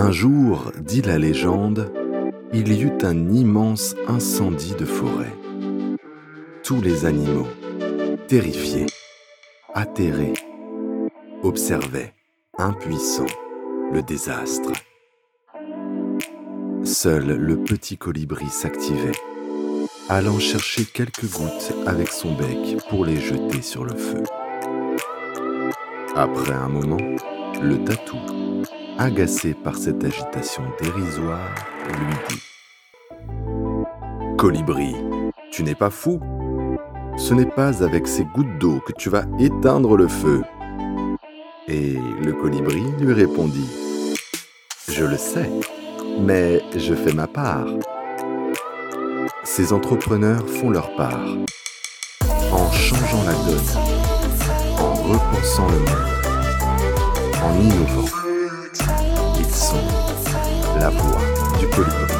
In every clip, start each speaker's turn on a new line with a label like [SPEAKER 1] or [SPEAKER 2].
[SPEAKER 1] Un jour, dit la légende, il y eut un immense incendie de forêt. Tous les animaux, terrifiés, atterrés, observaient, impuissants, le désastre. Seul le petit colibri s'activait, allant chercher quelques gouttes avec son bec pour les jeter sur le feu. Après un moment, le tatou, agacé par cette agitation dérisoire, lui dit. Colibri, tu n'es pas fou. Ce n'est pas avec ces gouttes d'eau que tu vas éteindre le feu. Et le colibri lui répondit. Je le sais, mais je fais ma part. Ces entrepreneurs font leur part. En changeant la donne, en repensant le monde, en innovant la voix du colibri.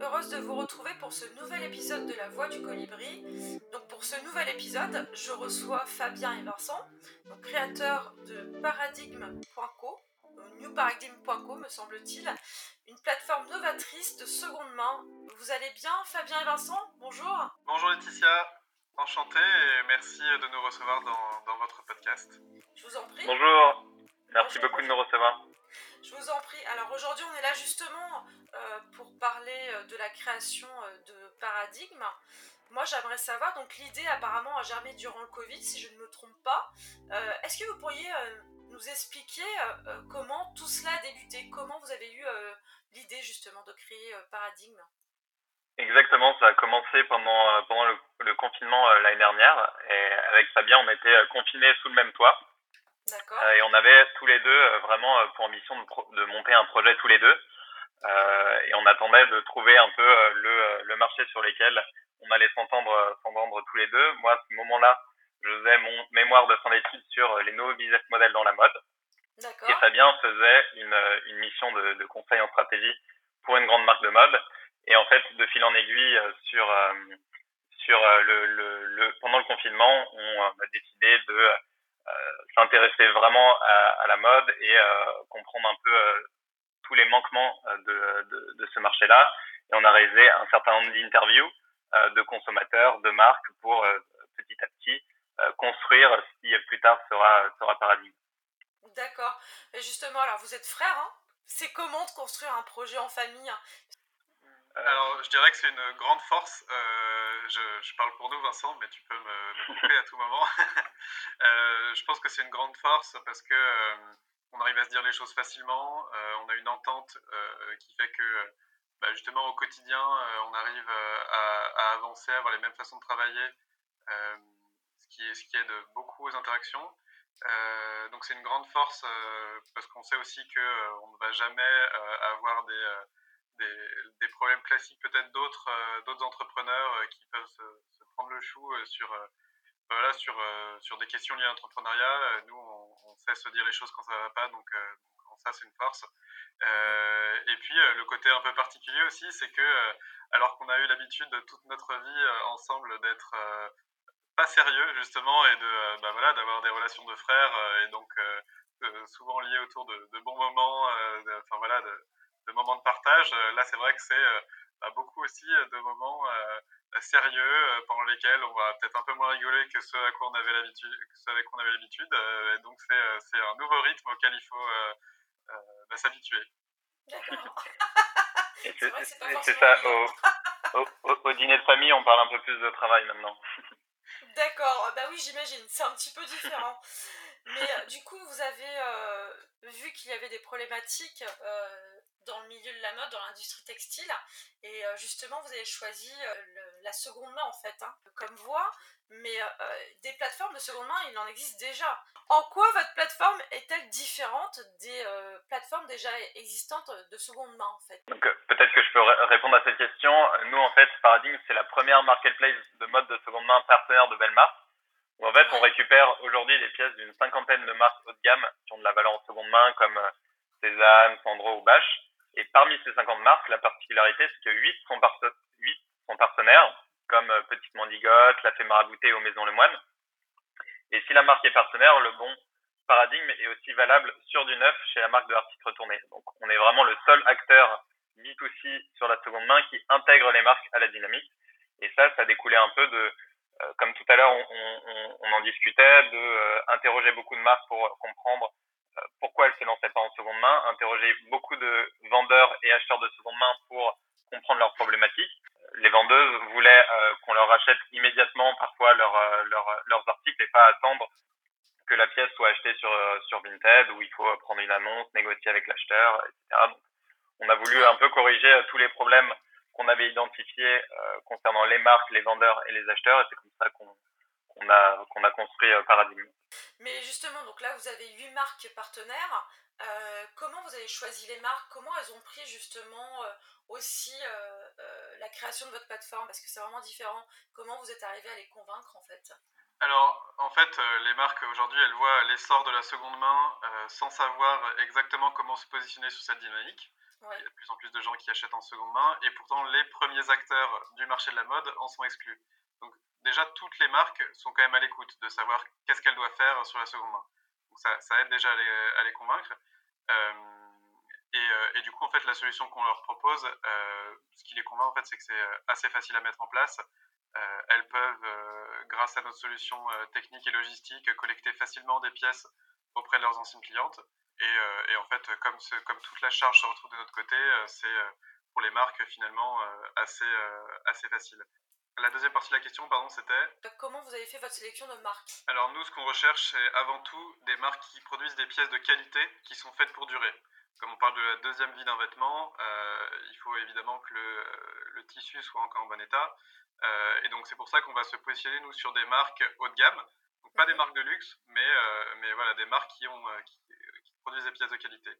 [SPEAKER 2] Heureuse de vous retrouver pour ce nouvel épisode de La Voix du Colibri. Donc pour ce nouvel épisode, je reçois Fabien et Vincent, donc créateurs de Paradigme.co, newparadigm.co me semble-t-il, une plateforme novatrice de seconde main. Vous allez bien Fabien et Vincent? Bonjour.
[SPEAKER 3] Bonjour Laetitia, enchanté et merci de nous recevoir dans, dans votre podcast.
[SPEAKER 2] Je vous en prie.
[SPEAKER 4] Bonjour. Merci beaucoup de nous recevoir.
[SPEAKER 2] Je vous en prie. Alors aujourd'hui, on est là justement euh, pour parler euh, de la création euh, de Paradigme. Moi, j'aimerais savoir, donc l'idée apparemment a germé durant le Covid, si je ne me trompe pas. Est-ce que vous pourriez nous expliquer comment tout cela a débuté? Comment vous avez eu l'idée justement de créer Paradigme?
[SPEAKER 4] Exactement, ça a commencé pendant, pendant le, le confinement l'année dernière. Et avec Fabien, on était confinés sous le même toit. Euh, et on avait tous les deux euh, vraiment euh, pour ambition de, de, monter un projet tous les deux. et on attendait de trouver un peu le, le marché sur lequel on allait s'entendre s'entendre tous les deux. Moi, à ce moment-là, je faisais mon mémoire de fin d'études sur les nouveaux business models dans la mode. Et Fabien faisait une, une mission de, de, conseil en stratégie pour une grande marque de mode. Et en fait, de fil en aiguille, sur, sur le, le, le pendant le confinement, on a décidé de s'intéresser vraiment à, la mode et euh, comprendre un peu euh, tous les manquements de, de, ce marché-là. Et on a réalisé un certain nombre d'interviews de consommateurs, de marques pour petit à petit construire ce qui plus tard sera, sera paradigme.
[SPEAKER 2] D'accord. Justement, alors vous êtes frères, hein? C'est comment de construire un projet en famille
[SPEAKER 3] euh, Alors, je dirais que c'est une grande force. Euh, je, parle pour nous, Vincent, mais tu peux me, couper à tout moment. euh, je pense que c'est une grande force parce que euh, on arrive à se dire les choses facilement. On a une entente qui fait que, bah, justement, au quotidien, on arrive à, avancer, à avoir les mêmes façons de travailler, ce qui, aide beaucoup aux interactions. donc, c'est une grande force parce qu'on sait aussi que on ne va jamais avoir des des, problèmes classiques peut-être d'autres euh, d'autres entrepreneurs euh, qui peuvent se, prendre le chou euh, sur voilà sur sur des questions liées à l'entrepreneuriat. nous, on, on, sait se dire les choses quand ça va pas, donc, ça c'est une force. Et puis le côté un peu particulier aussi, c'est que alors qu'on a eu l'habitude de toute notre vie ensemble d'être pas sérieux justement et de bah, voilà d'avoir des relations de frères et donc souvent liées autour de, de bons moments, enfin voilà de, de moments de partage. Euh, là, c'est vrai que c'est euh, bah, beaucoup aussi euh, de moments sérieux pendant lesquels on va peut-être un peu moins rigoler que ceux à quoi on avait l'habitude, ceux avec quoi on avait l'habitude. et donc, c'est un nouveau rythme auquel il faut bah, s'habituer.
[SPEAKER 4] c'est ça, au, au, au, dîner de famille, on parle un peu plus de travail maintenant.
[SPEAKER 2] D'accord, bah oui, j'imagine, c'est un petit peu différent. Mais du coup, vous avez euh, vu qu'il y avait des problématiques euh, dans le milieu de la mode, dans l'industrie textile. Et euh, justement, vous avez choisi euh, le, la seconde main, en fait, hein, comme voie. Mais euh, des plateformes de seconde main, il en existe déjà. En quoi votre plateforme est-elle différente des euh, plateformes déjà existantes de seconde main, en fait?
[SPEAKER 4] Donc, peut-être que je peux répondre à cette question. Nous, en fait, Paradigm, c'est la première marketplace de mode de seconde main partenaire de Belmar. Où, en fait, on récupère aujourd'hui des pièces d'une cinquantaine de marques haut de gamme qui ont de la valeur en seconde main, comme Cézanne, Sandro ou Bache et parmi ces 50 marques, la particularité, c'est que 8 sont, par 8 sont partenaires, comme euh, Petite Mandigote, La Fée Marabouté ou Maison Lemoine. Et si la marque est partenaire, le bon paradigme est aussi valable sur du neuf chez la marque de l'article retourné. Donc, on est vraiment le seul acteur B2C sur la seconde main qui intègre les marques à la dynamique. Et ça, ça découlait un peu de, euh, comme tout à l'heure, on, on, en discutait, de euh, interroger beaucoup de marques pour comprendre pourquoi elles se lançaient pas en seconde main, interroger beaucoup de vendeurs et acheteurs de seconde main pour comprendre leurs problématiques. Les vendeuses voulaient qu'on leur achète immédiatement parfois leur, leur, leurs articles et pas attendre que la pièce soit achetée sur, sur Vinted où il faut prendre une annonce, négocier avec l'acheteur, etc. On a voulu un peu corriger tous les problèmes qu'on avait identifiés concernant les marques, les vendeurs et les acheteurs et c'est comme ça qu'on qu'on a, qu'on a construit Paradigme.
[SPEAKER 2] Mais justement, donc là, vous avez huit marques partenaires. Euh, comment vous avez choisi les marques? Comment elles ont pris justement euh, aussi euh, la création de votre plateforme? Parce que c'est vraiment différent. Comment vous êtes arrivé à les convaincre en fait?
[SPEAKER 3] Alors, en fait, les marques aujourd'hui, elles voient l'essor de la seconde main sans savoir exactement comment se positionner sur cette dynamique. Il y a de plus en plus de gens qui achètent en seconde main et pourtant les premiers acteurs du marché de la mode en sont exclus. Déjà, toutes les marques sont quand même à l'écoute de savoir qu'est-ce qu'elles doivent faire sur la seconde main. Donc ça, aide déjà à les, convaincre. Euh, euh, et, du coup, en fait, la solution qu'on leur propose, euh, ce qui les convainc, en fait, c'est que c'est assez facile à mettre en place. elles peuvent, grâce à notre solution technique et logistique, collecter facilement des pièces auprès de leurs anciennes clientes. Et, en fait, comme, toute la charge se retrouve de notre côté, c'est pour les marques finalement assez facile. La deuxième partie de la question, pardon, c'était
[SPEAKER 2] euh, Comment vous avez fait votre sélection de marques
[SPEAKER 3] Alors nous, ce qu'on recherche, c'est avant tout des marques qui produisent des pièces de qualité qui sont faites pour durer. Comme on parle de la deuxième vie d'un vêtement, euh, il faut évidemment que le, tissu soit encore en bon état. Euh, et donc c'est pour ça qu'on va se positionner, nous, sur des marques haut de gamme. Donc pas des mhm. marques de luxe, mais, mais voilà, des marques qui, ont, qui, qui produisent des pièces de qualité.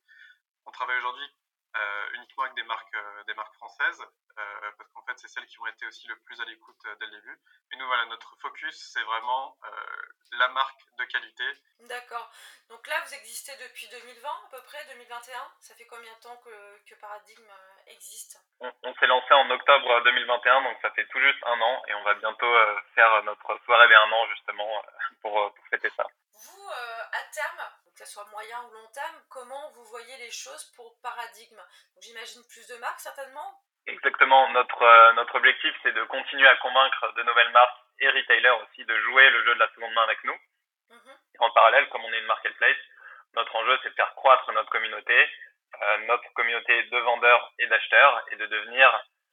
[SPEAKER 3] On travaille aujourd'hui euh, uniquement avec des marques, euh, des marques françaises, euh, parce qu'en fait, c'est celles qui ont été aussi le plus à l'écoute dès le début. Et nous, voilà, notre focus, c'est vraiment la marque de qualité.
[SPEAKER 2] D'accord. Donc là, vous existez depuis 2020 à peu près, 2021 Ça fait combien de temps que, que Paradigme existe
[SPEAKER 4] On, s'est lancé en octobre 2021, donc ça fait tout juste un an, et on va bientôt faire notre soirée des un an, justement, pour, pour fêter ça.
[SPEAKER 2] Vous, à terme, que ce soit moyen ou long terme, comment vous voyez les choses pour Paradigme? J'imagine plus de marques certainement?
[SPEAKER 4] Exactement. Notre, euh, notre objectif, c'est de continuer à convaincre de nouvelles marques et retailers aussi de jouer le jeu de la seconde main avec nous. Mhm. En parallèle, comme on est une marketplace, notre enjeu, c'est de faire croître notre communauté, euh, notre communauté de vendeurs et d'acheteurs, et de devenir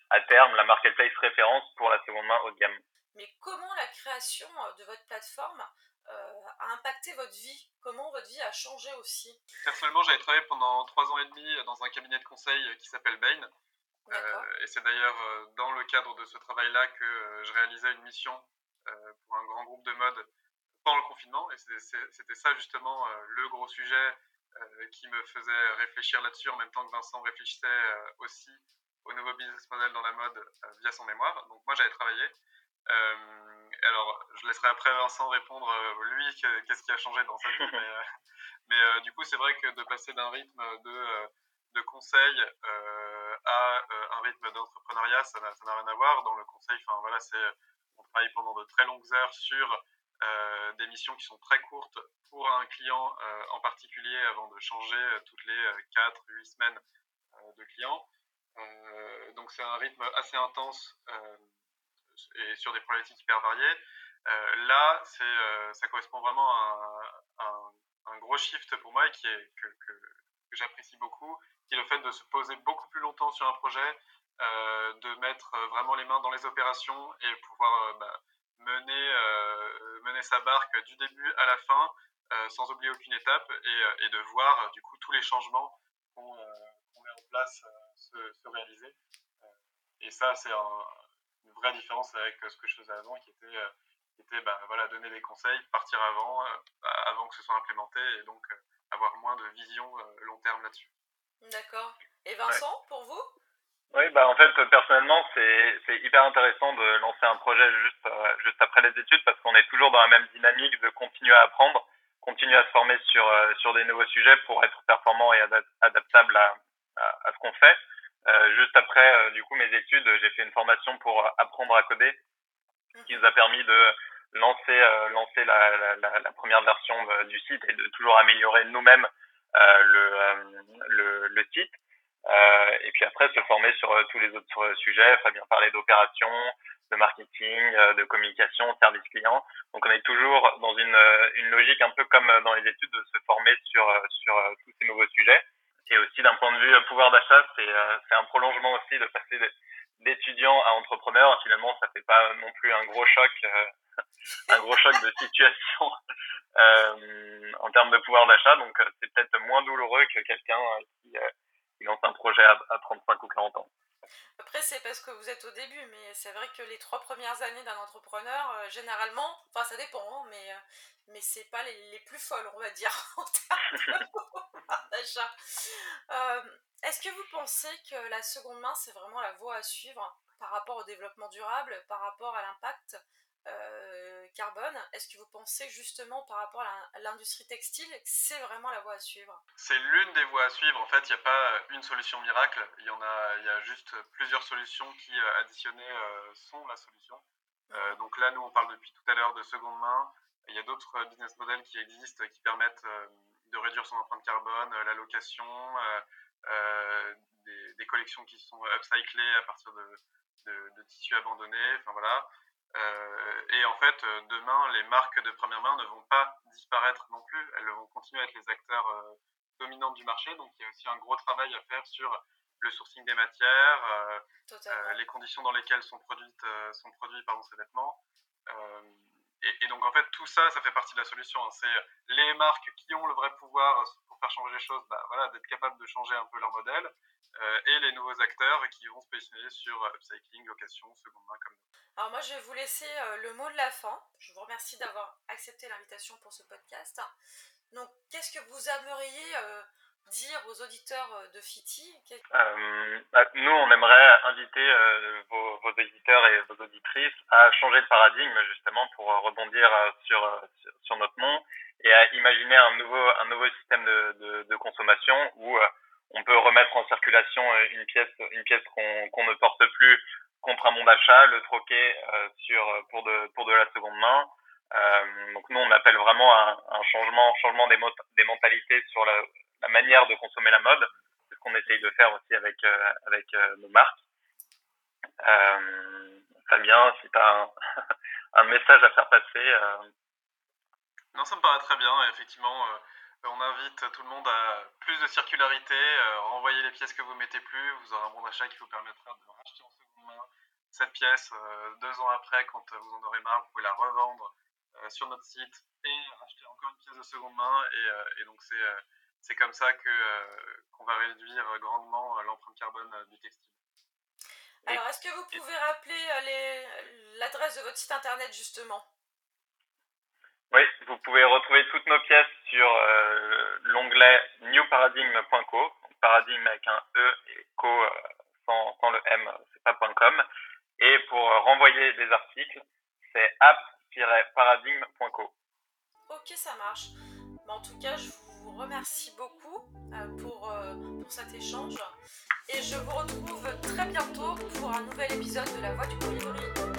[SPEAKER 4] à terme la marketplace référence pour la seconde main haut de gamme.
[SPEAKER 2] Mais comment la création euh, de votre plateforme euh, a impacté votre vie? Comment votre vie a changé aussi?
[SPEAKER 3] Personnellement, j'avais travaillé pendant trois ans et demi dans un cabinet de conseil qui s'appelle Bain. Euh, et c'est d'ailleurs euh, dans le cadre de ce travail-là que je réalisais une mission pour un grand groupe de mode pendant le confinement. Et c'était ça justement le gros sujet qui me faisait réfléchir là-dessus en même temps que Vincent réfléchissait aussi au nouveau business model dans la mode via son mémoire. Donc moi j'avais travaillé alors, je laisserai après Vincent répondre, euh, lui, qu'est-ce qui a changé dans sa vie. mais, euh, euh, du coup, c'est vrai que de passer d'un rythme de, de conseil à un rythme d'entrepreneuriat, ça n'a rien à voir. Dans le conseil, enfin voilà, c'est on travaille pendant de très longues heures sur des missions qui sont très courtes pour un client en particulier avant de changer toutes les 4-8 semaines de client. donc c'est un rythme assez intense et sur des problématiques hyper variées. Euh, là, c'est, euh, ça correspond vraiment à, un, gros shift pour moi et qui est, que, que, j'apprécie beaucoup, qui est le fait de se poser beaucoup plus longtemps sur un projet, euh, de mettre vraiment les mains dans les opérations et pouvoir bah, mener, mener sa barque du début à la fin sans oublier aucune étape et, et, de voir du coup tous les changements qu'on, met en place se, se réaliser. et ça, c'est un, une vraie différence avec euh, ce que je faisais avant, qui était, euh, était bah, voilà, donner des conseils, partir avant, euh, avant que ce soit implémenté, et donc avoir moins de vision long terme là-dessus.
[SPEAKER 2] D'accord. Et Vincent, pour vous?
[SPEAKER 4] Oui, bah en fait, personnellement, c'est hyper intéressant de lancer un projet juste, juste après les études parce qu'on est toujours dans la même dynamique de continuer à apprendre, continuer à se former sur, sur des nouveaux sujets pour être performant et adaptable à, à ce qu'on fait. Euh, juste après, euh, du coup, mes études, j'ai fait une formation pour apprendre à coder, qui nous a permis de, lancer, lancer la, la, la, première version du site et de toujours améliorer nous-mêmes le, le, le, site. Et puis après, se former sur tous les autres sujets. Fabien parlait d'opération, de marketing, de communication, service client. Donc on est toujours dans une, une logique un peu comme dans les études de se former sur, sur tous ces nouveaux sujets. Et aussi d'un point de vue pouvoir d'achat, c'est un prolongement aussi de passer d'étudiant à entrepreneur. Finalement, ça fait pas non plus un gros choc, un gros choc de situation euh, en termes de pouvoir d'achat. Donc, c'est peut-être moins douloureux que quelqu'un qui, qui, lance un à, à 35 ou 40 ans.
[SPEAKER 2] Après, c'est parce que vous êtes au début, mais c'est vrai que les trois premières années d'un entrepreneur, euh, généralement, enfin ça dépend, hein, mais, euh, mais c'est pas les, les, plus folles, on va dire, en termes d'achat. Euh, Est-ce que vous pensez que la seconde main, c'est vraiment la voie à suivre par rapport au développement durable, par rapport à l'impact euh, carbone. Est-ce que vous pensez justement par rapport à l'industrie textile que c'est vraiment la voie à suivre?
[SPEAKER 3] C'est l'une des voies à suivre. En fait, il n'y a pas une solution miracle. Il y en a, il y a juste plusieurs solutions qui, euh, additionnées, euh, sont la solution. Euh, donc là, nous, on parle depuis tout à l'heure de seconde main. Il y a d'autres business models qui existent qui permettent de réduire son empreinte carbone, la location, des, des, collections qui sont upcyclées à partir de, de, de tissus abandonnés. Enfin voilà. Euh, et en fait, euh, demain, les marques de première main ne vont pas disparaître non plus. Elles vont continuer à être les acteurs euh, dominants du marché. Donc, il y a aussi un gros travail à faire sur le sourcing des matières, euh, les conditions dans lesquelles sont, produites, euh, sont produits pardon, ces vêtements. Euh, et, et, donc, en fait, tout ça, ça fait partie de la solution. Hein. C'est les marques qui ont le vrai pouvoir pour faire changer les choses, bah, voilà, d'être capables de changer un peu leur modèle, et les nouveaux acteurs qui vont se positionner sur upcycling, location, seconde main, comme.
[SPEAKER 2] Alors moi, je vais vous laisser euh, le mot de la fin. Je vous remercie d'avoir accepté l'invitation pour ce podcast. Donc, qu'est-ce que vous aimeriez euh, dire aux auditeurs euh, de FITI?
[SPEAKER 4] Bah, Nous, on aimerait inviter vos, vos, auditeurs et vos auditrices à changer de paradigme, justement, pour rebondir sur, sur, notre nom et à imaginer un nouveau, un nouveau système de, consommation où on peut remettre en circulation une pièce, une pièce qu'on qu ne porte plus contre un bon d'achat, le troquer euh, euh, pour de la seconde main. Euh, donc nous on appelle vraiment un, un changement des, mentalités sur la, manière de consommer la mode. C'est ce qu'on essaye de faire aussi avec nos marques. Fabien, si tu as un, message à faire passer.
[SPEAKER 3] Non, ça me paraît très bien. Effectivement, on invite tout le monde à plus de circularité, renvoyer les pièces que vous mettez plus, vous aurez un bon d'achat qui vous permettra de racheter cette pièce euh, deux ans après, quand euh, vous en aurez marre, vous pouvez la revendre euh, sur notre site et acheter encore une pièce de seconde main. Et, et donc, c'est c'est comme ça que qu'on va réduire grandement l'empreinte carbone du textile.
[SPEAKER 2] Alors, est-ce que vous pouvez rappeler l'adresse de votre site internet justement?
[SPEAKER 4] Oui, vous pouvez retrouver toutes nos pièces sur euh, l'onglet newparadigm.co, paradigme avec un E et co euh, sans, sans, le M, c'est pas .com. Et pour renvoyer des articles, c'est app-paradigme.co.
[SPEAKER 2] Ok, ça marche. Mais en tout cas, je vous remercie beaucoup euh, pour, euh, pour cet échange. Et je vous retrouve très bientôt pour un nouvel épisode de La Voix du Colibri.